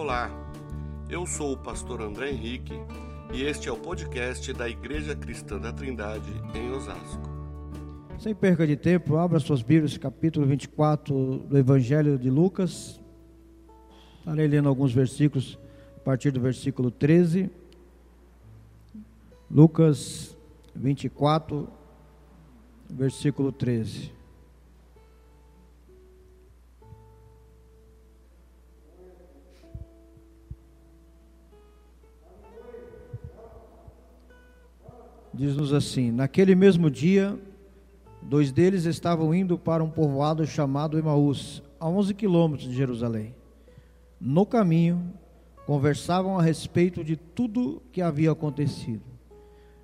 Olá, eu sou o pastor André Henrique e este é o podcast da Igreja Cristã da Trindade em Osasco. Sem perca de tempo, abra suas Bíblias, capítulo 24 do Evangelho de Lucas. Estarei lendo alguns versículos a partir do versículo 13. Lucas 24, versículo 13. Diz-nos assim: Naquele mesmo dia, dois deles estavam indo para um povoado chamado Emaús, a 11 quilômetros de Jerusalém. No caminho, conversavam a respeito de tudo que havia acontecido.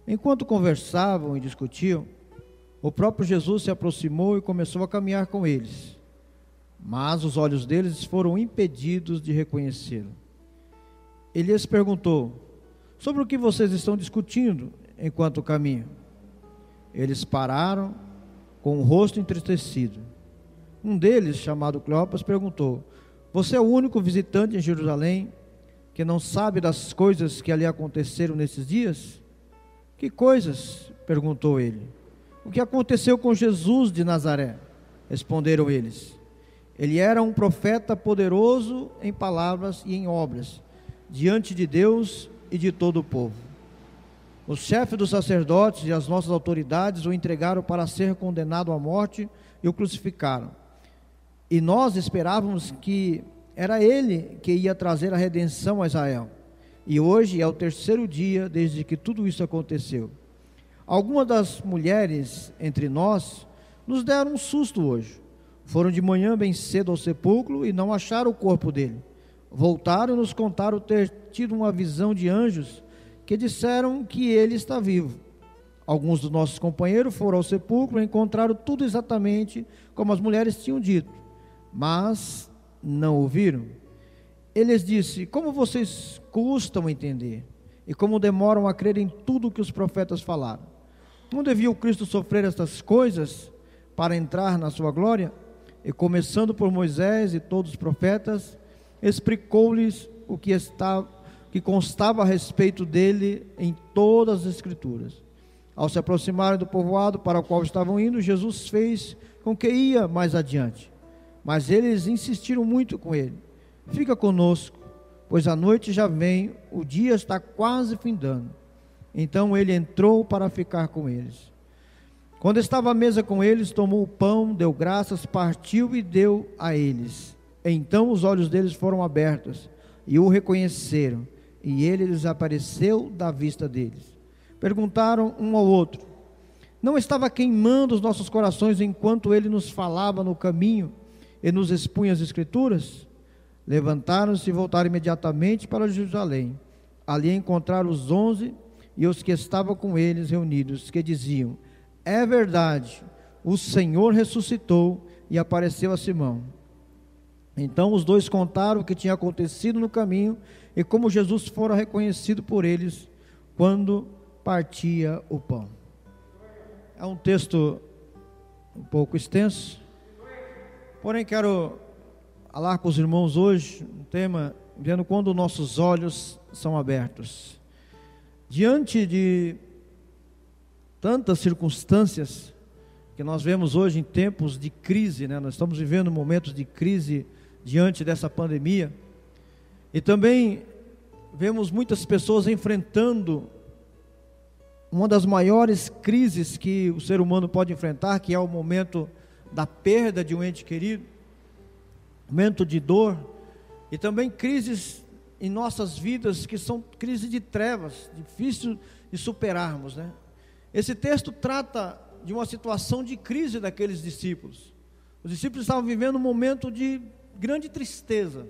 Enquanto conversavam e discutiam, o próprio Jesus se aproximou e começou a caminhar com eles. Mas os olhos deles foram impedidos de reconhecê-lo. Ele lhes perguntou: Sobre o que vocês estão discutindo enquanto caminham. Eles pararam com o rosto entristecido. Um deles, chamado Cleopas, perguntou: Você é o único visitante em Jerusalém que não sabe das coisas que ali aconteceram nesses dias? Que coisas? perguntou ele. O que aconteceu com Jesus de Nazaré? Responderam eles. Ele era um profeta poderoso em palavras e em obras, diante de Deus e de todo o povo. Os chefes dos sacerdotes e as nossas autoridades o entregaram para ser condenado à morte e o crucificaram. E nós esperávamos que era ele que ia trazer a redenção a Israel. E hoje é o terceiro dia desde que tudo isso aconteceu. Algumas das mulheres entre nós nos deram um susto hoje. Foram de manhã bem cedo ao sepulcro e não acharam o corpo dele. Voltaram e nos contaram ter tido uma visão de anjos que disseram que ele está vivo. Alguns dos nossos companheiros foram ao sepulcro e encontraram tudo exatamente como as mulheres tinham dito, mas não ouviram. Ele lhes disse: Como vocês custam entender e como demoram a crer em tudo que os profetas falaram? Não devia o Cristo sofrer estas coisas para entrar na sua glória? E começando por Moisés e todos os profetas, explicou-lhes o que estava que constava a respeito dele em todas as Escrituras. Ao se aproximarem do povoado para o qual estavam indo, Jesus fez com que ia mais adiante. Mas eles insistiram muito com ele: Fica conosco, pois a noite já vem, o dia está quase findando. Então ele entrou para ficar com eles. Quando estava à mesa com eles, tomou o pão, deu graças, partiu e deu a eles. Então os olhos deles foram abertos e o reconheceram e ele lhes apareceu da vista deles. Perguntaram um ao outro: Não estava queimando os nossos corações enquanto ele nos falava no caminho e nos expunha as Escrituras? Levantaram-se e voltaram imediatamente para Jerusalém. Ali encontraram os onze e os que estavam com eles reunidos, que diziam: É verdade, o Senhor ressuscitou e apareceu a Simão. Então os dois contaram o que tinha acontecido no caminho e como Jesus fora reconhecido por eles quando partia o pão. É um texto um pouco extenso, porém quero falar com os irmãos hoje um tema vendo quando nossos olhos são abertos. Diante de tantas circunstâncias que nós vemos hoje em tempos de crise, né? nós estamos vivendo momentos de crise diante dessa pandemia. E também vemos muitas pessoas enfrentando uma das maiores crises que o ser humano pode enfrentar, que é o momento da perda de um ente querido, momento de dor, e também crises em nossas vidas que são crises de trevas, difícil de superarmos, né? Esse texto trata de uma situação de crise daqueles discípulos. Os discípulos estavam vivendo um momento de grande tristeza.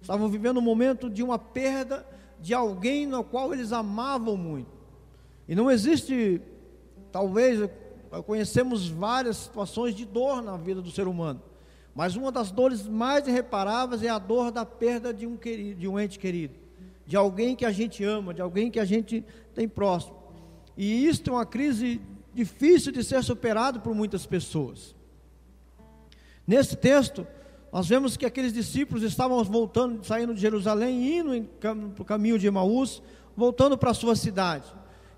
Estavam vivendo um momento de uma perda de alguém no qual eles amavam muito. E não existe, talvez, conhecemos várias situações de dor na vida do ser humano. Mas uma das dores mais irreparáveis é a dor da perda de um, querido, de um ente querido, de alguém que a gente ama, de alguém que a gente tem próximo. E isto é uma crise difícil de ser superado por muitas pessoas. Nesse texto, nós vemos que aqueles discípulos estavam voltando, saindo de Jerusalém, indo para o caminho de Emaús, voltando para a sua cidade.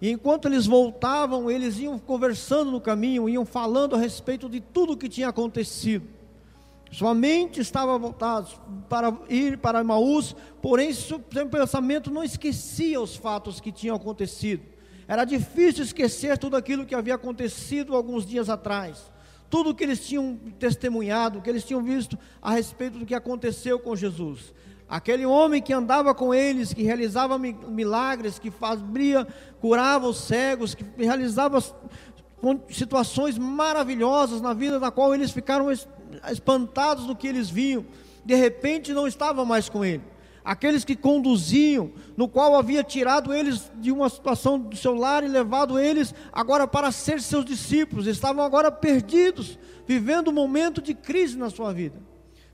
E enquanto eles voltavam, eles iam conversando no caminho, iam falando a respeito de tudo o que tinha acontecido. Sua mente estava voltada para ir para Emaús, porém seu pensamento não esquecia os fatos que tinham acontecido. Era difícil esquecer tudo aquilo que havia acontecido alguns dias atrás. Tudo o que eles tinham testemunhado, que eles tinham visto a respeito do que aconteceu com Jesus. Aquele homem que andava com eles, que realizava milagres, que fazia, curava os cegos, que realizava situações maravilhosas na vida da qual eles ficaram espantados do que eles viam. De repente não estava mais com ele. Aqueles que conduziam, no qual havia tirado eles de uma situação do seu lar e levado eles agora para ser seus discípulos, estavam agora perdidos, vivendo um momento de crise na sua vida.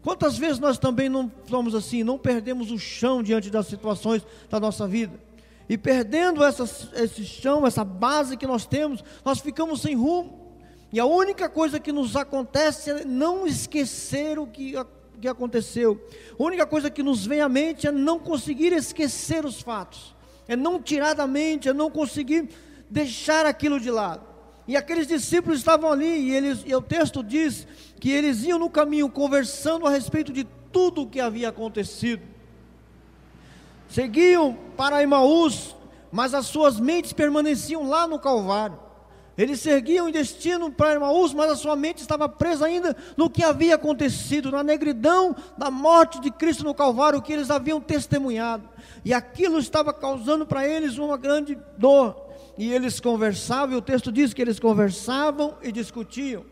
Quantas vezes nós também não somos assim, não perdemos o chão diante das situações da nossa vida? E perdendo essa, esse chão, essa base que nós temos, nós ficamos sem rumo. E a única coisa que nos acontece é não esquecer o que, o que aconteceu. A única coisa que nos vem à mente é não conseguir esquecer os fatos, é não tirar da mente, é não conseguir deixar aquilo de lado. E aqueles discípulos estavam ali, e, eles, e o texto diz que eles iam no caminho conversando a respeito de tudo o que havia acontecido. Seguiam para Emaús, mas as suas mentes permaneciam lá no Calvário. Eles seguiam em destino para Emaús, mas a sua mente estava presa ainda no que havia acontecido, na negridão da morte de Cristo no Calvário, que eles haviam testemunhado. E aquilo estava causando para eles uma grande dor e eles conversavam, e o texto diz que eles conversavam e discutiam.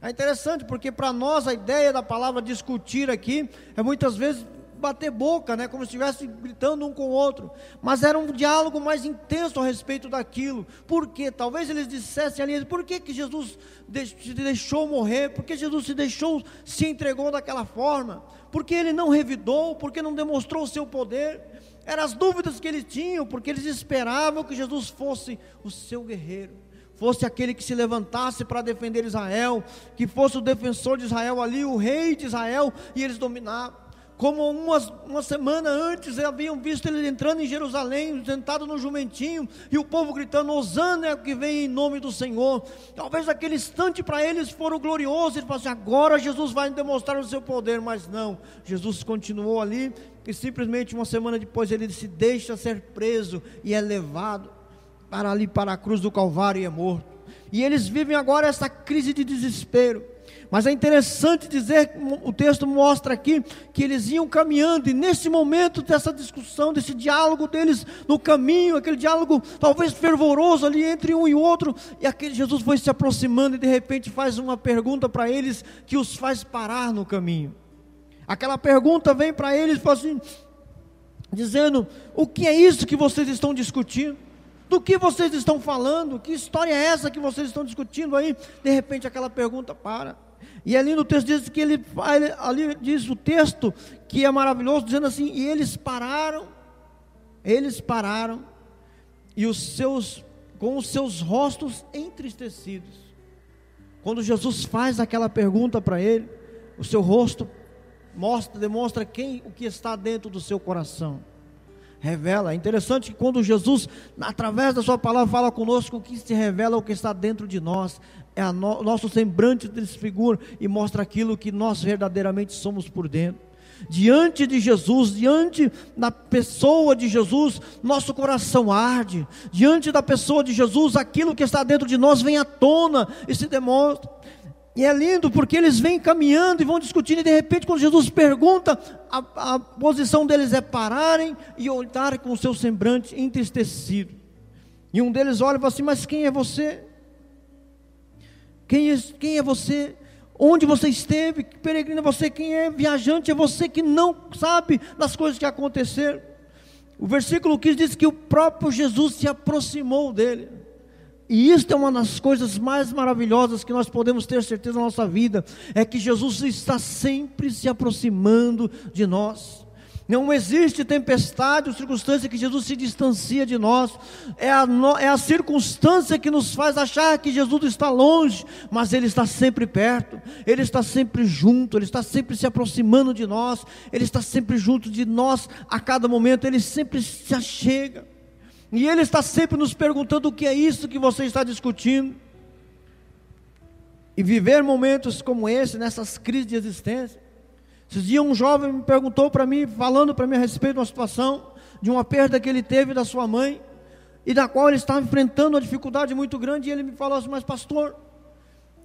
É interessante porque para nós a ideia da palavra discutir aqui é muitas vezes bater boca, né, como se estivesse gritando um com o outro, mas era um diálogo mais intenso a respeito daquilo. Por quê? Talvez eles dissessem ali, por que, que Jesus se deixou morrer? Por que Jesus se deixou, se entregou daquela forma? Por que ele não revidou? Por que não demonstrou o seu poder? Eram as dúvidas que eles tinham, porque eles esperavam que Jesus fosse o seu guerreiro, fosse aquele que se levantasse para defender Israel, que fosse o defensor de Israel ali, o rei de Israel, e eles dominavam como uma semana antes haviam visto ele entrando em Jerusalém, sentado no jumentinho, e o povo gritando: Osana é o que vem em nome do Senhor. Talvez aquele instante para eles foram glorioso, eles falaram assim, agora Jesus vai demonstrar o seu poder, mas não, Jesus continuou ali, e simplesmente uma semana depois ele se deixa ser preso e é levado para ali para a cruz do Calvário e é morto. E eles vivem agora essa crise de desespero. Mas é interessante dizer, o texto mostra aqui que eles iam caminhando, e nesse momento dessa discussão, desse diálogo deles no caminho, aquele diálogo talvez fervoroso ali entre um e outro, e aquele Jesus foi se aproximando e de repente faz uma pergunta para eles que os faz parar no caminho. Aquela pergunta vem para eles assim, dizendo: O que é isso que vocês estão discutindo? Do que vocês estão falando? Que história é essa que vocês estão discutindo aí? De repente aquela pergunta para. E ali no texto diz que ele, ali diz o texto que é maravilhoso, dizendo assim: e eles pararam, eles pararam, e os seus, com os seus rostos entristecidos. Quando Jesus faz aquela pergunta para ele, o seu rosto mostra, demonstra quem, o que está dentro do seu coração revela. É interessante que quando Jesus, através da sua palavra, fala conosco, o que se revela é o que está dentro de nós. É o no, nosso semblante desfigura e mostra aquilo que nós verdadeiramente somos por dentro. Diante de Jesus, diante da pessoa de Jesus, nosso coração arde. Diante da pessoa de Jesus, aquilo que está dentro de nós vem à tona e se demonstra. E é lindo porque eles vêm caminhando e vão discutindo, e de repente, quando Jesus pergunta, a, a posição deles é pararem e olhar com o seu semblante entristecido. E um deles olha e fala assim: Mas quem é você? Quem é, quem é você? Onde você esteve? Que peregrino é você? Quem é viajante? É você que não sabe das coisas que aconteceram. O versículo 15 diz que o próprio Jesus se aproximou dele. E isto é uma das coisas mais maravilhosas que nós podemos ter certeza na nossa vida, é que Jesus está sempre se aproximando de nós. Não existe tempestade ou circunstância que Jesus se distancia de nós. É a, no, é a circunstância que nos faz achar que Jesus está longe, mas Ele está sempre perto, Ele está sempre junto, Ele está sempre se aproximando de nós, Ele está sempre junto de nós a cada momento, Ele sempre se achega. E Ele está sempre nos perguntando o que é isso que você está discutindo. E viver momentos como esse, nessas crises de existência, esses dias um jovem me perguntou para mim, falando para mim a respeito de uma situação, de uma perda que ele teve da sua mãe, e da qual ele estava enfrentando uma dificuldade muito grande, e ele me falou assim, mas pastor,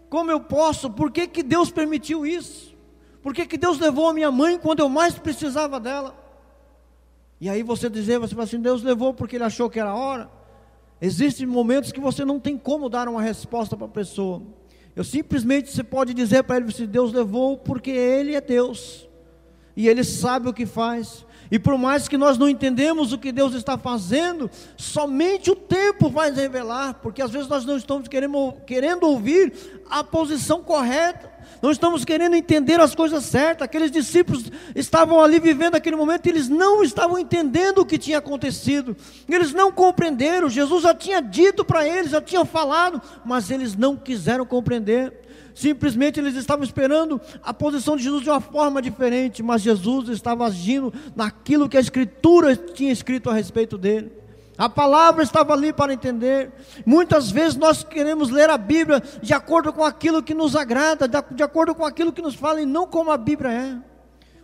como eu posso, por que, que Deus permitiu isso? Por que, que Deus levou a minha mãe quando eu mais precisava dela? E aí você dizer, você fala assim, Deus levou porque ele achou que era a hora. Existem momentos que você não tem como dar uma resposta para a pessoa. Eu simplesmente você pode dizer para ele Deus levou porque ele é Deus. E ele sabe o que faz. E por mais que nós não entendemos o que Deus está fazendo, somente o tempo vai revelar, porque às vezes nós não estamos querendo, querendo ouvir a posição correta não estamos querendo entender as coisas certas. Aqueles discípulos estavam ali vivendo aquele momento e eles não estavam entendendo o que tinha acontecido. Eles não compreenderam. Jesus já tinha dito para eles, já tinha falado, mas eles não quiseram compreender. Simplesmente eles estavam esperando a posição de Jesus de uma forma diferente, mas Jesus estava agindo naquilo que a Escritura tinha escrito a respeito dele. A palavra estava ali para entender. Muitas vezes nós queremos ler a Bíblia de acordo com aquilo que nos agrada, de acordo com aquilo que nos fala e não como a Bíblia é.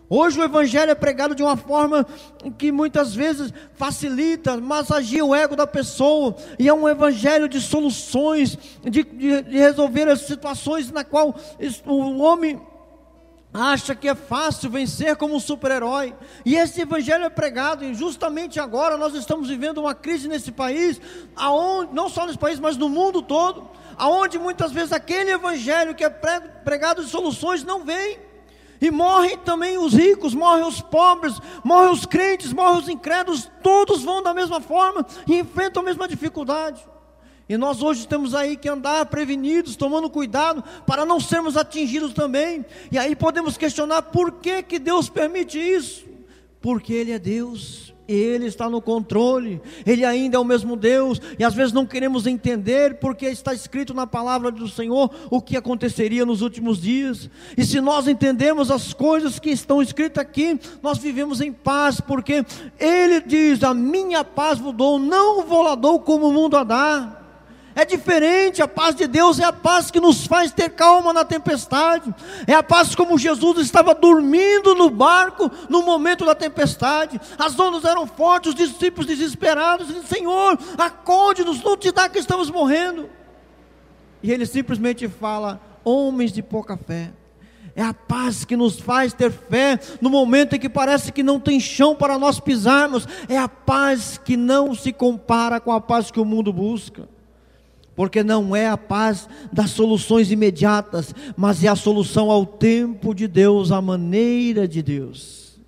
Hoje o Evangelho é pregado de uma forma que muitas vezes facilita, massageia o ego da pessoa, e é um Evangelho de soluções, de, de, de resolver as situações na qual o homem acha que é fácil vencer como um super-herói. E esse evangelho é pregado e justamente agora nós estamos vivendo uma crise nesse país, aonde não só nesse país, mas no mundo todo, aonde muitas vezes aquele evangelho que é pregado de soluções não vem. E morrem também os ricos, morrem os pobres, morrem os crentes, morrem os incrédulos, todos vão da mesma forma e enfrentam a mesma dificuldade. E nós hoje temos aí que andar prevenidos, tomando cuidado para não sermos atingidos também. E aí podemos questionar por que, que Deus permite isso? Porque Ele é Deus. Ele está no controle, Ele ainda é o mesmo Deus, e às vezes não queremos entender, porque está escrito na palavra do Senhor o que aconteceria nos últimos dias, e se nós entendemos as coisas que estão escritas aqui, nós vivemos em paz, porque Ele diz: A minha paz vos dou, não vou lá dou como o mundo a dar. É diferente, a paz de Deus é a paz que nos faz ter calma na tempestade. É a paz como Jesus estava dormindo no barco no momento da tempestade. As ondas eram fortes, os discípulos desesperados, Senhor, acorde-nos, não te dá que estamos morrendo. E ele simplesmente fala: homens de pouca fé. É a paz que nos faz ter fé no momento em que parece que não tem chão para nós pisarmos. É a paz que não se compara com a paz que o mundo busca porque não é a paz das soluções imediatas, mas é a solução ao tempo de Deus, à maneira de Deus.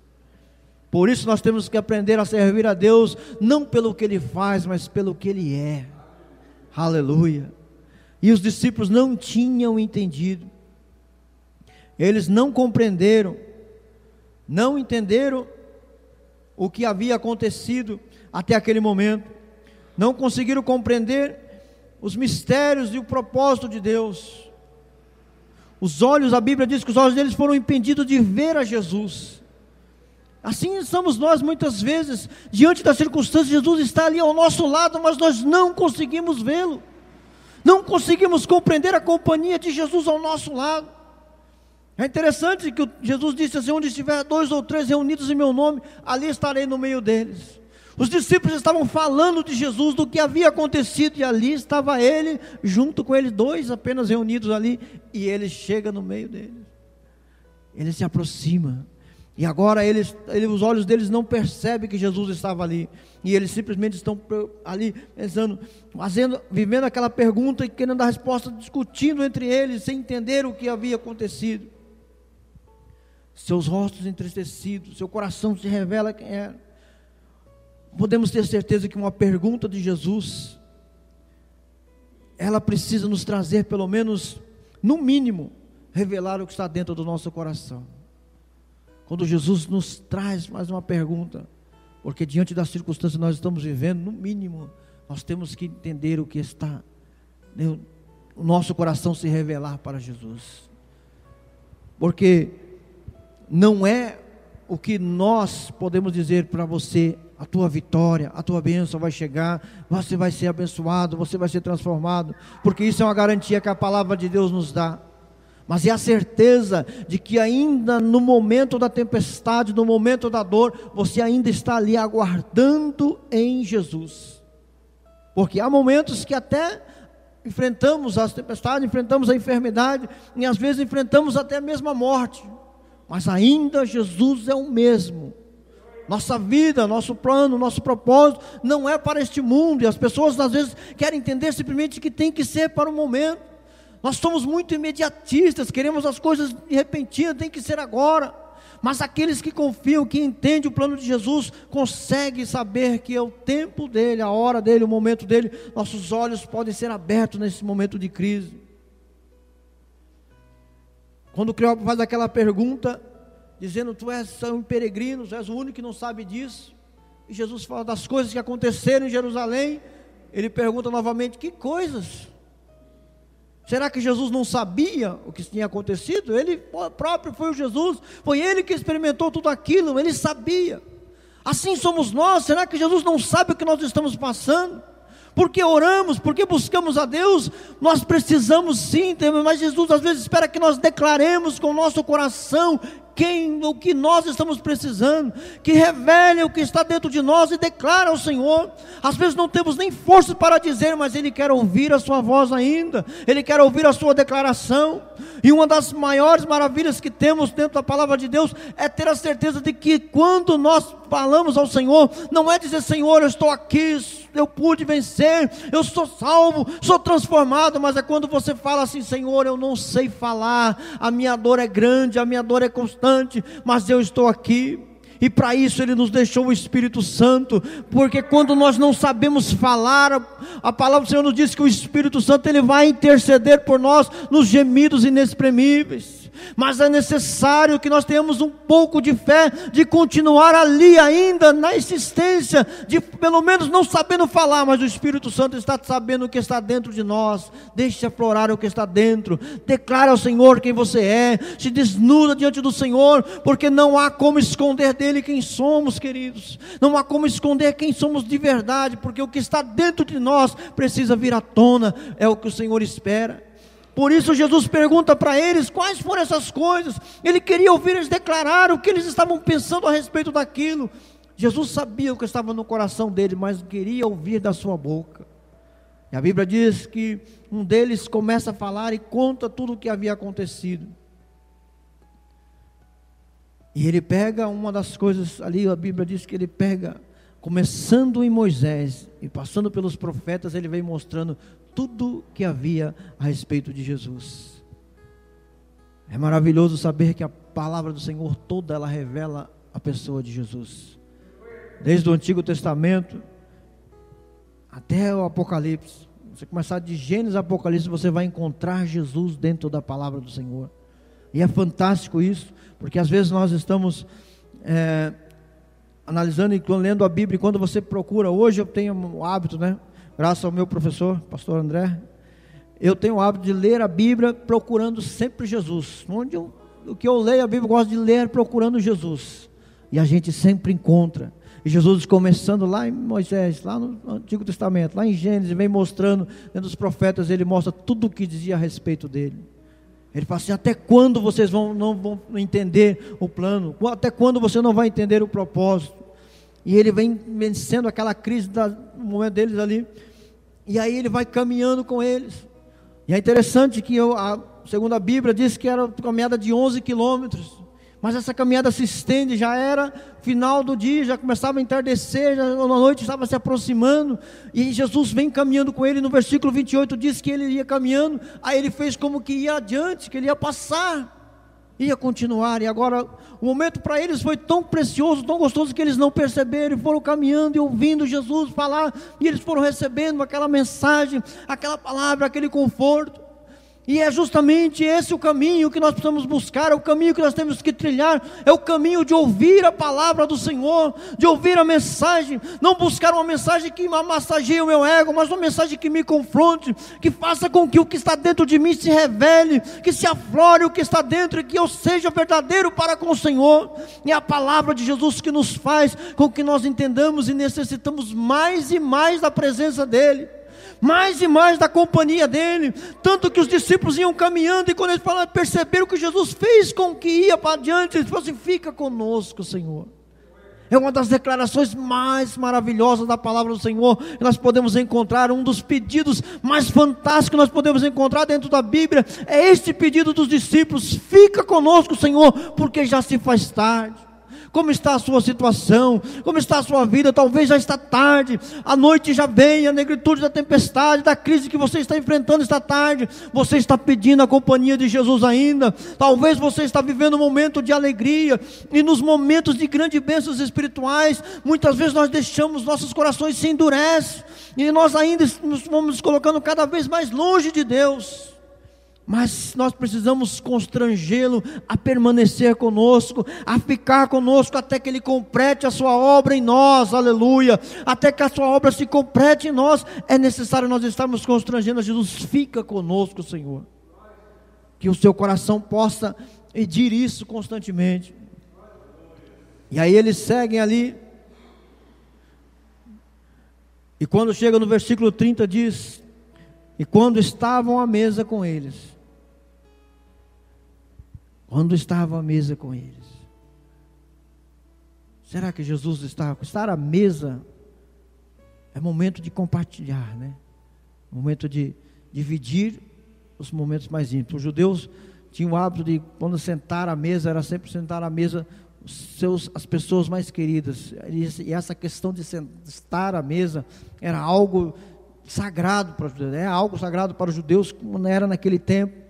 Por isso nós temos que aprender a servir a Deus, não pelo que Ele faz, mas pelo que Ele é. Aleluia. E os discípulos não tinham entendido, eles não compreenderam, não entenderam o que havia acontecido até aquele momento, não conseguiram compreender os mistérios e o propósito de Deus. Os olhos, a Bíblia diz que os olhos deles foram impedidos de ver a Jesus. Assim estamos nós muitas vezes, diante das circunstâncias, Jesus está ali ao nosso lado, mas nós não conseguimos vê-lo, não conseguimos compreender a companhia de Jesus ao nosso lado. É interessante que Jesus disse assim: onde estiver dois ou três reunidos em meu nome, ali estarei no meio deles. Os discípulos estavam falando de Jesus, do que havia acontecido, e ali estava ele, junto com eles, dois apenas reunidos ali, e ele chega no meio deles. Ele se aproxima, e agora eles, eles, os olhos deles não percebem que Jesus estava ali, e eles simplesmente estão ali pensando, fazendo, vivendo aquela pergunta e querendo dar resposta, discutindo entre eles, sem entender o que havia acontecido. Seus rostos entristecidos, seu coração se revela quem era podemos ter certeza que uma pergunta de Jesus, ela precisa nos trazer, pelo menos, no mínimo, revelar o que está dentro do nosso coração. quando Jesus nos traz mais uma pergunta, porque diante das circunstâncias que nós estamos vivendo, no mínimo, nós temos que entender o que está, né, o nosso coração se revelar para Jesus, porque não é o que nós podemos dizer para você, a tua vitória, a tua bênção vai chegar, você vai ser abençoado, você vai ser transformado, porque isso é uma garantia que a palavra de Deus nos dá. Mas é a certeza de que ainda no momento da tempestade, no momento da dor, você ainda está ali aguardando em Jesus. Porque há momentos que até enfrentamos as tempestades, enfrentamos a enfermidade, e às vezes enfrentamos até mesmo a morte. Mas ainda Jesus é o mesmo. Nossa vida, nosso plano, nosso propósito não é para este mundo, e as pessoas às vezes querem entender simplesmente que tem que ser para o momento. Nós somos muito imediatistas, queremos as coisas de repentinas, tem que ser agora. Mas aqueles que confiam, que entendem o plano de Jesus, conseguem saber que é o tempo dele, a hora dele, o momento dele. Nossos olhos podem ser abertos nesse momento de crise. Quando o Cleópatra faz aquela pergunta, dizendo: Tu és um peregrino, tu és o único que não sabe disso. E Jesus fala das coisas que aconteceram em Jerusalém. Ele pergunta novamente: Que coisas? Será que Jesus não sabia o que tinha acontecido? Ele próprio foi o Jesus, foi ele que experimentou tudo aquilo, ele sabia. Assim somos nós, será que Jesus não sabe o que nós estamos passando? Porque oramos, porque buscamos a Deus, nós precisamos sim, mas Jesus às vezes espera que nós declaremos com o nosso coração quem, o que nós estamos precisando, que revele o que está dentro de nós e declara ao Senhor. Às vezes não temos nem força para dizer, mas Ele quer ouvir a sua voz ainda, Ele quer ouvir a sua declaração. E uma das maiores maravilhas que temos dentro da palavra de Deus é ter a certeza de que quando nós falamos ao Senhor, não é dizer, Senhor, eu estou aqui, eu pude vencer, eu sou salvo, sou transformado, mas é quando você fala assim, Senhor, eu não sei falar, a minha dor é grande, a minha dor é constante, mas eu estou aqui. E para isso ele nos deixou o Espírito Santo, porque quando nós não sabemos falar, a palavra do Senhor nos diz que o Espírito Santo ele vai interceder por nós nos gemidos inexprimíveis mas é necessário que nós tenhamos um pouco de fé de continuar ali ainda na existência, de pelo menos não sabendo falar, mas o Espírito Santo está sabendo o que está dentro de nós. Deixe aflorar o que está dentro. Declare ao Senhor quem você é. Se desnuda diante do Senhor, porque não há como esconder dele quem somos, queridos. Não há como esconder quem somos de verdade, porque o que está dentro de nós precisa vir à tona. É o que o Senhor espera. Por isso Jesus pergunta para eles quais foram essas coisas. Ele queria ouvir eles declarar o que eles estavam pensando a respeito daquilo. Jesus sabia o que estava no coração dele, mas queria ouvir da sua boca. E a Bíblia diz que um deles começa a falar e conta tudo o que havia acontecido. E ele pega uma das coisas ali, a Bíblia diz que ele pega, começando em Moisés e passando pelos profetas, ele vem mostrando tudo que havia a respeito de Jesus. É maravilhoso saber que a palavra do Senhor toda ela revela a pessoa de Jesus. Desde o Antigo Testamento até o Apocalipse. Você começar de Gênesis a Apocalipse, você vai encontrar Jesus dentro da palavra do Senhor. E é fantástico isso, porque às vezes nós estamos é, analisando e lendo a Bíblia, e quando você procura, hoje eu tenho o hábito, né? Graças ao meu professor, pastor André, eu tenho o hábito de ler a Bíblia procurando sempre Jesus. Onde eu, o que eu leio a Bíblia, eu gosto de ler procurando Jesus. E a gente sempre encontra. E Jesus começando lá em Moisés, lá no Antigo Testamento, lá em Gênesis, vem mostrando, dentro dos profetas, ele mostra tudo o que dizia a respeito dele. Ele fala assim: até quando vocês vão, não vão entender o plano? Até quando você não vai entender o propósito? E ele vem vencendo aquela crise da, no momento deles ali. E aí ele vai caminhando com eles. E é interessante que eu, a, segundo a Bíblia, diz que era uma caminhada de 11 quilômetros. Mas essa caminhada se estende, já era final do dia, já começava a entardecer, já, a noite estava se aproximando, e Jesus vem caminhando com ele, no versículo 28 diz que ele ia caminhando, aí ele fez como que ia adiante, que ele ia passar ia continuar. E agora, o momento para eles foi tão precioso, tão gostoso, que eles não perceberam, e foram caminhando e ouvindo Jesus falar, e eles foram recebendo aquela mensagem, aquela palavra, aquele conforto. E é justamente esse o caminho que nós precisamos buscar, é o caminho que nós temos que trilhar, é o caminho de ouvir a palavra do Senhor, de ouvir a mensagem, não buscar uma mensagem que massageie o meu ego, mas uma mensagem que me confronte, que faça com que o que está dentro de mim se revele, que se aflore o que está dentro e que eu seja verdadeiro para com o Senhor. É a palavra de Jesus que nos faz com que nós entendamos e necessitamos mais e mais da presença dEle mais e mais da companhia dele, tanto que os discípulos iam caminhando e quando eles falaram, perceberam que Jesus fez com que ia para adiante, eles falaram assim: fica conosco, Senhor. É uma das declarações mais maravilhosas da palavra do Senhor. Que nós podemos encontrar um dos pedidos mais fantásticos que nós podemos encontrar dentro da Bíblia. É este pedido dos discípulos: fica conosco, Senhor, porque já se faz tarde. Como está a sua situação? Como está a sua vida? Talvez já está tarde, a noite já vem, a negritude da tempestade, da crise que você está enfrentando está tarde. Você está pedindo a companhia de Jesus ainda. Talvez você está vivendo um momento de alegria e nos momentos de grandes bênçãos espirituais, muitas vezes nós deixamos nossos corações se endurecem e nós ainda nos vamos colocando cada vez mais longe de Deus. Mas nós precisamos constrangê-lo a permanecer conosco, a ficar conosco até que ele complete a sua obra em nós, aleluia. Até que a sua obra se complete em nós, é necessário nós estarmos constrangendo a Jesus. Fica conosco, Senhor. Que o seu coração possa pedir isso constantemente. E aí eles seguem ali. E quando chega no versículo 30 diz: E quando estavam à mesa com eles, quando estava à mesa com eles. Será que Jesus estava? Estar à mesa é momento de compartilhar, né? Momento de dividir os momentos mais íntimos. Os judeus tinham o hábito de, quando sentar à mesa, era sempre sentar à mesa seus, as pessoas mais queridas. E essa questão de estar à mesa era algo sagrado para os judeus, é algo sagrado para os judeus, como era naquele tempo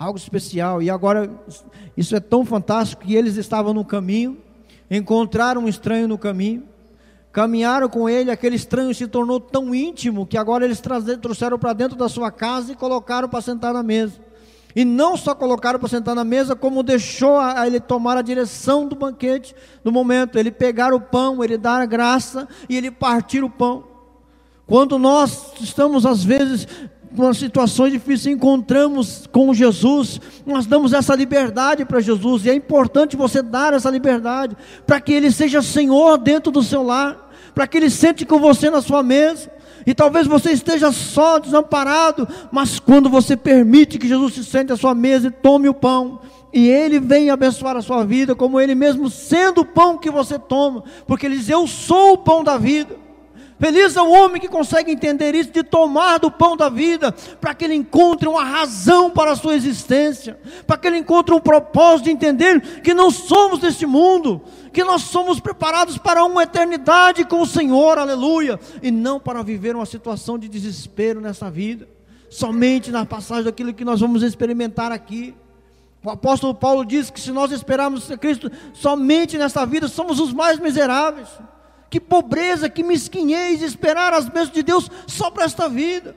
algo especial. E agora, isso é tão fantástico que eles estavam no caminho, encontraram um estranho no caminho, caminharam com ele, aquele estranho se tornou tão íntimo que agora eles trouxeram para dentro da sua casa e colocaram para sentar na mesa. E não só colocaram para sentar na mesa, como deixou a, a ele tomar a direção do banquete no momento. Ele pegar o pão, ele dar a graça e ele partir o pão. Quando nós estamos, às vezes, nas situações difíceis encontramos com Jesus, nós damos essa liberdade para Jesus, e é importante você dar essa liberdade, para que Ele seja Senhor dentro do seu lar, para que Ele sente com você na sua mesa, e talvez você esteja só, desamparado, mas quando você permite que Jesus se sente à sua mesa e tome o pão, e Ele vem abençoar a sua vida, como Ele mesmo sendo o pão que você toma, porque Ele diz: Eu sou o pão da vida. Feliz é o homem que consegue entender isso, de tomar do pão da vida, para que ele encontre uma razão para a sua existência, para que ele encontre um propósito de entender que não somos deste mundo, que nós somos preparados para uma eternidade com o Senhor, aleluia, e não para viver uma situação de desespero nessa vida, somente na passagem daquilo que nós vamos experimentar aqui. O apóstolo Paulo diz que se nós esperarmos Cristo somente nesta vida, somos os mais miseráveis. Que pobreza, que mesquinhez esperar as bênçãos de Deus só para esta vida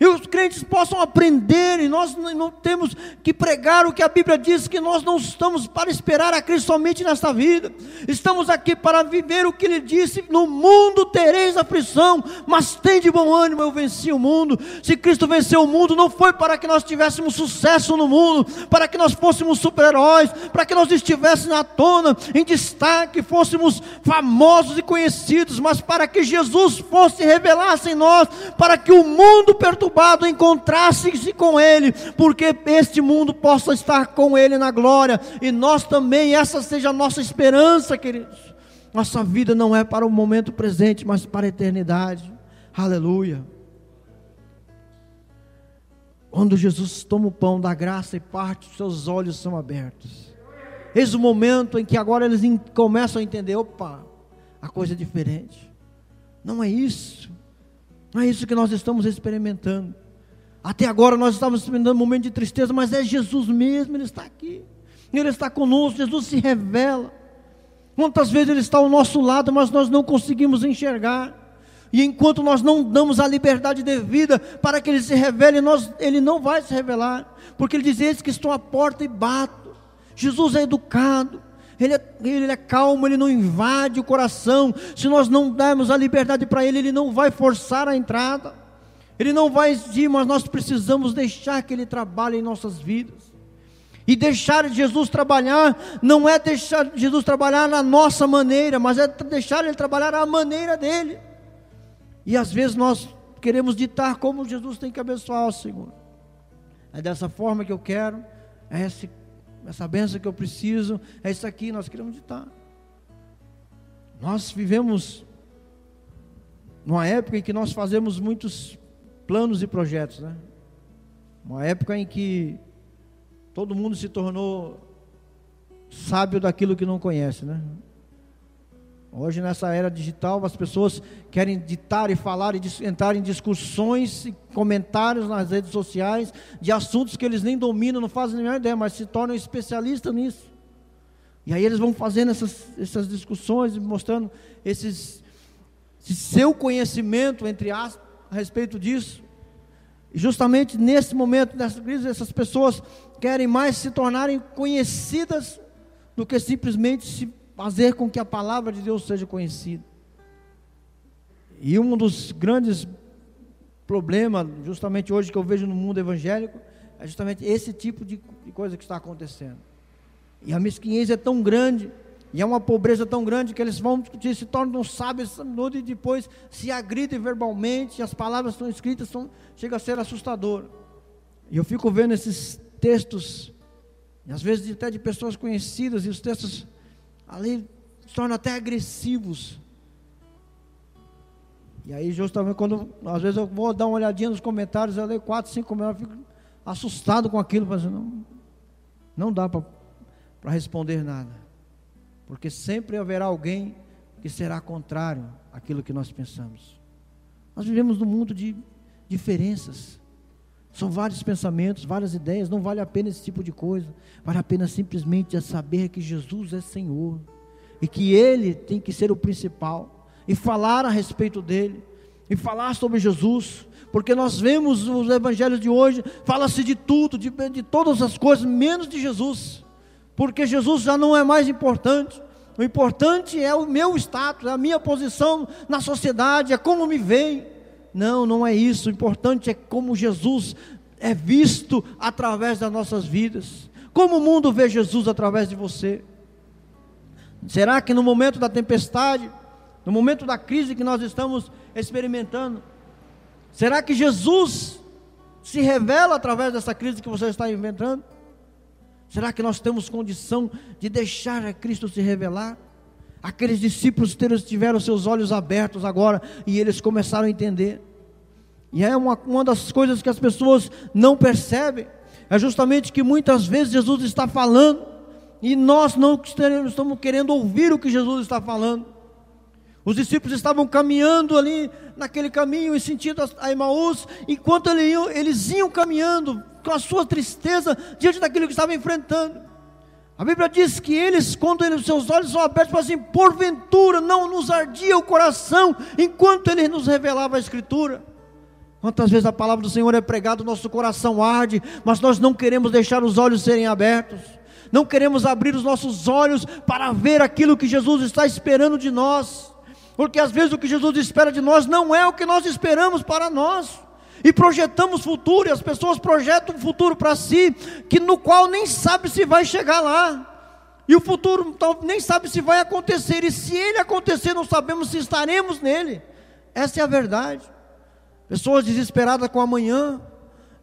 e os crentes possam aprender, e nós não temos que pregar o que a Bíblia diz, que nós não estamos para esperar a Cristo somente nesta vida, estamos aqui para viver o que Ele disse: no mundo tereis aflição, mas tem de bom ânimo, eu venci o mundo. Se Cristo venceu o mundo, não foi para que nós tivéssemos sucesso no mundo, para que nós fôssemos super-heróis, para que nós estivéssemos na tona, em destaque, fôssemos famosos e conhecidos, mas para que Jesus fosse revelasse em nós, para que o mundo perturbasse perturbado encontrasse-se com Ele, porque este mundo possa estar com Ele na glória, e nós também, essa seja a nossa esperança, queridos. Nossa vida não é para o momento presente, mas para a eternidade. Aleluia. Quando Jesus toma o pão da graça e parte, seus olhos são abertos. Eis o momento em que agora eles começam a entender: opa, a coisa é diferente. Não é isso. Não é isso que nós estamos experimentando. Até agora nós estamos experimentando um momento de tristeza, mas é Jesus mesmo, Ele está aqui. Ele está conosco, Jesus se revela. Quantas vezes Ele está ao nosso lado, mas nós não conseguimos enxergar. E enquanto nós não damos a liberdade devida para que ele se revele, nós, ele não vai se revelar. Porque ele diz: Eis que estou à porta e bato. Jesus é educado, ele é, ele é calmo, ele não invade o coração. Se nós não dermos a liberdade para ele, ele não vai forçar a entrada. Ele não vai exigir, mas nós precisamos deixar que ele trabalhe em nossas vidas. E deixar Jesus trabalhar não é deixar Jesus trabalhar na nossa maneira, mas é deixar ele trabalhar à maneira dele. E às vezes nós queremos ditar como Jesus tem que abençoar o Senhor. É dessa forma que eu quero, é esse, essa benção que eu preciso, é isso aqui nós queremos ditar. Nós vivemos numa época em que nós fazemos muitos planos e projetos, né? Uma época em que todo mundo se tornou sábio daquilo que não conhece, né? Hoje, nessa era digital, as pessoas querem ditar e falar e entrar em discussões e comentários nas redes sociais de assuntos que eles nem dominam, não fazem a menor ideia, mas se tornam especialistas nisso. E aí eles vão fazendo essas, essas discussões e mostrando esses, esse seu conhecimento, entre aspas, a respeito disso. E justamente nesse momento, nessa crise, essas pessoas querem mais se tornarem conhecidas do que simplesmente se fazer com que a palavra de Deus seja conhecida. E um dos grandes problemas, justamente hoje que eu vejo no mundo evangélico, é justamente esse tipo de coisa que está acontecendo. E a mesquinhez é tão grande, e é uma pobreza tão grande que eles vão discutir, se tornam sábios e depois se agridem verbalmente, as palavras estão escritas, são, chega a ser assustador. E eu fico vendo esses textos, e às vezes até de pessoas conhecidas, e os textos ali se tornam até agressivos. E aí, justamente quando às vezes eu vou dar uma olhadinha nos comentários, eu leio quatro, cinco comentários, fico assustado com aquilo, mas não, não dá para responder nada. Porque sempre haverá alguém que será contrário àquilo que nós pensamos. Nós vivemos num mundo de diferenças. São vários pensamentos, várias ideias, não vale a pena esse tipo de coisa. Vale a pena simplesmente saber que Jesus é Senhor e que Ele tem que ser o principal e falar a respeito dele e falar sobre Jesus, porque nós vemos os evangelhos de hoje, fala-se de tudo, de, de todas as coisas, menos de Jesus, porque Jesus já não é mais importante. O importante é o meu status, a minha posição na sociedade, é como me veem. Não, não é isso. O importante é como Jesus é visto através das nossas vidas. Como o mundo vê Jesus através de você? Será que no momento da tempestade, no momento da crise que nós estamos experimentando, será que Jesus se revela através dessa crise que você está inventando? Será que nós temos condição de deixar a Cristo se revelar? Aqueles discípulos tiveram seus olhos abertos agora e eles começaram a entender. E é uma, uma das coisas que as pessoas não percebem, é justamente que muitas vezes Jesus está falando e nós não estamos querendo ouvir o que Jesus está falando. Os discípulos estavam caminhando ali naquele caminho em sentido a Emaús, enquanto eles iam, eles iam caminhando com a sua tristeza diante daquilo que estavam enfrentando. A Bíblia diz que eles, quando seus olhos são abertos, falam assim: porventura não nos ardia o coração enquanto ele nos revelava a Escritura. Quantas vezes a palavra do Senhor é pregada, nosso coração arde, mas nós não queremos deixar os olhos serem abertos, não queremos abrir os nossos olhos para ver aquilo que Jesus está esperando de nós, porque às vezes o que Jesus espera de nós não é o que nós esperamos para nós, e projetamos futuro, e as pessoas projetam um futuro para si, que no qual nem sabe se vai chegar lá, e o futuro nem sabe se vai acontecer, e se ele acontecer, não sabemos se estaremos nele, essa é a verdade pessoas desesperadas com amanhã,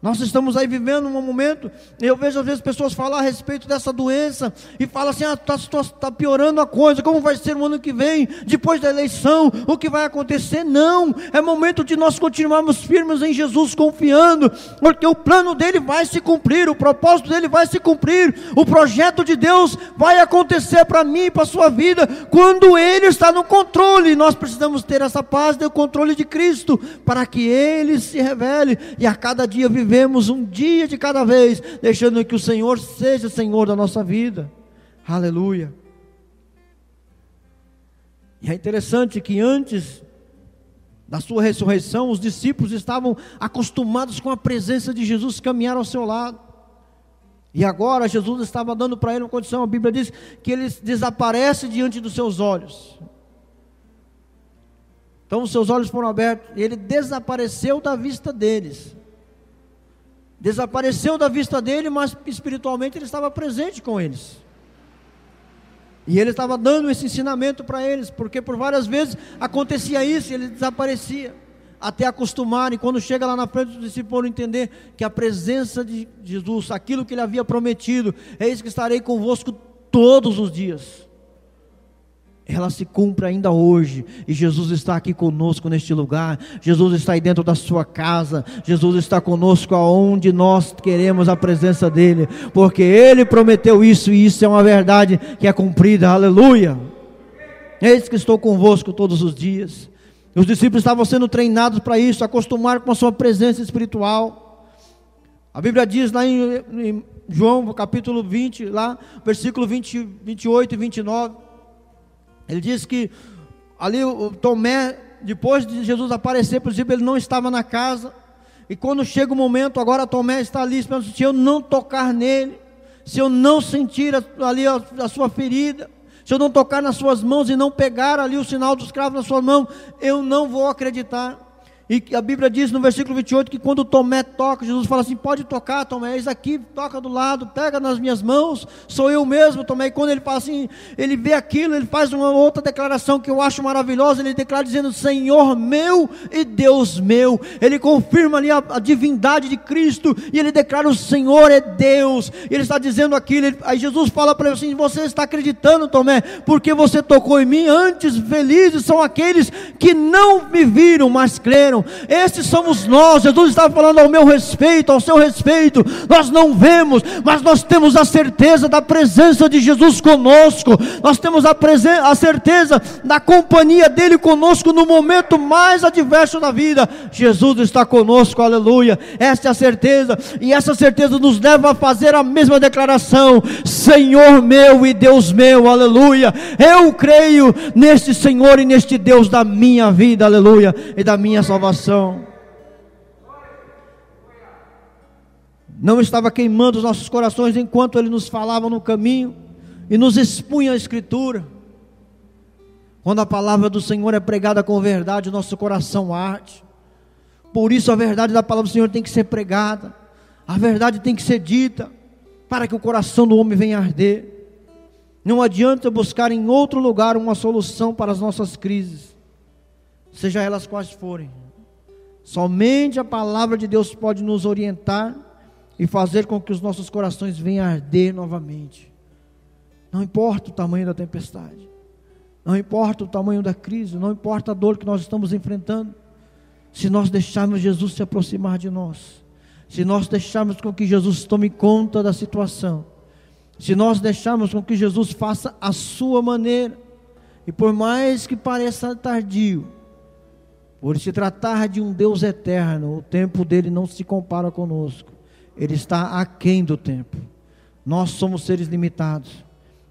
nós estamos aí vivendo um momento, eu vejo às vezes pessoas falar a respeito dessa doença e falam assim: ah, está tá piorando a coisa, como vai ser o ano que vem, depois da eleição, o que vai acontecer? Não, é momento de nós continuarmos firmes em Jesus, confiando, porque o plano dele vai se cumprir, o propósito dele vai se cumprir, o projeto de Deus vai acontecer para mim e para a sua vida, quando ele está no controle. Nós precisamos ter essa paz do controle de Cristo, para que ele se revele e a cada dia viver vivemos um dia de cada vez, deixando que o Senhor seja Senhor da nossa vida. Aleluia. E é interessante que antes da sua ressurreição, os discípulos estavam acostumados com a presença de Jesus caminhar ao seu lado. E agora Jesus estava dando para ele uma condição, a Bíblia diz que ele desaparece diante dos seus olhos. Então os seus olhos foram abertos e ele desapareceu da vista deles. Desapareceu da vista dele, mas espiritualmente ele estava presente com eles. E ele estava dando esse ensinamento para eles, porque por várias vezes acontecia isso, e ele desaparecia, até acostumarem, quando chega lá na frente dos discípulos entender que a presença de Jesus, aquilo que ele havia prometido, é isso que estarei convosco todos os dias ela se cumpre ainda hoje, e Jesus está aqui conosco neste lugar, Jesus está aí dentro da sua casa, Jesus está conosco aonde nós queremos a presença dEle, porque Ele prometeu isso, e isso é uma verdade que é cumprida, aleluia. Eis que estou convosco todos os dias. Os discípulos estavam sendo treinados para isso, acostumar com a sua presença espiritual. A Bíblia diz lá em, em João capítulo 20, lá, versículo 20, 28 e 29 ele diz que ali o Tomé, depois de Jesus aparecer, por exemplo, ele não estava na casa. E quando chega o momento, agora Tomé está ali, esperando, se eu não tocar nele, se eu não sentir ali a, a sua ferida, se eu não tocar nas suas mãos e não pegar ali o sinal dos cravos na sua mão, eu não vou acreditar. E a Bíblia diz no versículo 28 que quando Tomé toca, Jesus fala assim: pode tocar, Tomé, eis aqui, toca do lado, pega nas minhas mãos, sou eu mesmo, Tomé. E quando ele fala assim, ele vê aquilo, ele faz uma outra declaração que eu acho maravilhosa. Ele declara dizendo: Senhor meu e Deus meu. Ele confirma ali a, a divindade de Cristo e ele declara: O Senhor é Deus. E ele está dizendo aquilo. Ele, aí Jesus fala para ele assim: Você está acreditando, Tomé, porque você tocou em mim? Antes, felizes são aqueles que não me viram, mas creram fizeram. Esses somos nós. Jesus estava falando ao meu respeito, ao seu respeito. Nós não vemos, mas nós temos a certeza da presença de Jesus conosco. Nós temos a, a certeza da companhia dele conosco no momento mais adverso da vida. Jesus está conosco, aleluia. Essa é a certeza, e essa certeza nos leva a fazer a mesma declaração: Senhor meu e Deus meu, aleluia. Eu creio neste Senhor e neste Deus da minha vida, aleluia, e da minha salvação salvação. Não estava queimando os nossos corações enquanto Ele nos falava no caminho e nos expunha a Escritura. Quando a palavra do Senhor é pregada com verdade, o nosso coração arde. Por isso a verdade da palavra do Senhor tem que ser pregada, a verdade tem que ser dita, para que o coração do homem venha arder. Não adianta buscar em outro lugar uma solução para as nossas crises, seja elas quais forem. Somente a palavra de Deus pode nos orientar e fazer com que os nossos corações venham arder novamente. Não importa o tamanho da tempestade, não importa o tamanho da crise, não importa a dor que nós estamos enfrentando, se nós deixarmos Jesus se aproximar de nós, se nós deixarmos com que Jesus tome conta da situação, se nós deixarmos com que Jesus faça a sua maneira, e por mais que pareça tardio, por se tratar de um Deus eterno, o tempo dele não se compara conosco. Ele está aquém do tempo. Nós somos seres limitados.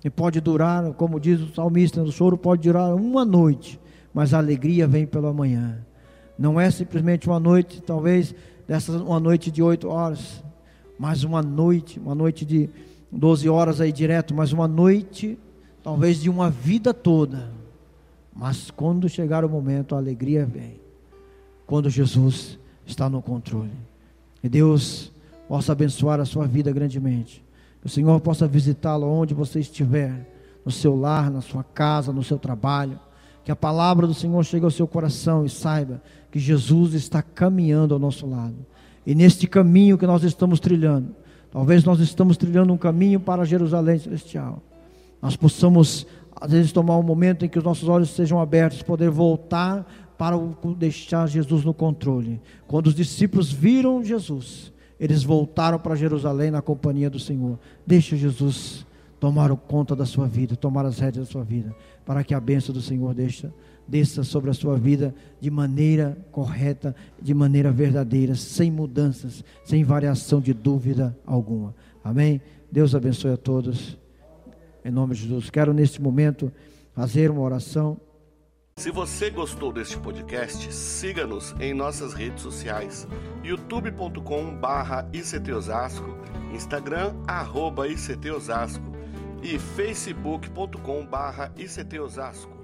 E pode durar, como diz o salmista, o choro pode durar uma noite, mas a alegria vem pela manhã. Não é simplesmente uma noite, talvez dessa uma noite de oito horas, mas uma noite, uma noite de doze horas aí direto, mas uma noite, talvez de uma vida toda mas quando chegar o momento, a alegria vem. Quando Jesus está no controle. E Deus possa abençoar a sua vida grandemente. Que o Senhor possa visitá-lo onde você estiver, no seu lar, na sua casa, no seu trabalho. Que a palavra do Senhor chegue ao seu coração e saiba que Jesus está caminhando ao nosso lado. E neste caminho que nós estamos trilhando, talvez nós estamos trilhando um caminho para Jerusalém celestial. Nós possamos às vezes tomar um momento em que os nossos olhos sejam abertos, poder voltar para deixar Jesus no controle. Quando os discípulos viram Jesus, eles voltaram para Jerusalém na companhia do Senhor. Deixa Jesus tomar conta da sua vida, tomar as rédeas da sua vida, para que a bênção do Senhor deixa, desça sobre a sua vida de maneira correta, de maneira verdadeira, sem mudanças, sem variação de dúvida alguma. Amém? Deus abençoe a todos. Em nome de Jesus. Quero neste momento fazer uma oração. Se você gostou deste podcast, siga-nos em nossas redes sociais, youtube.com/ictosasco, Instagram arroba @ictosasco e facebook.com/ictosasco.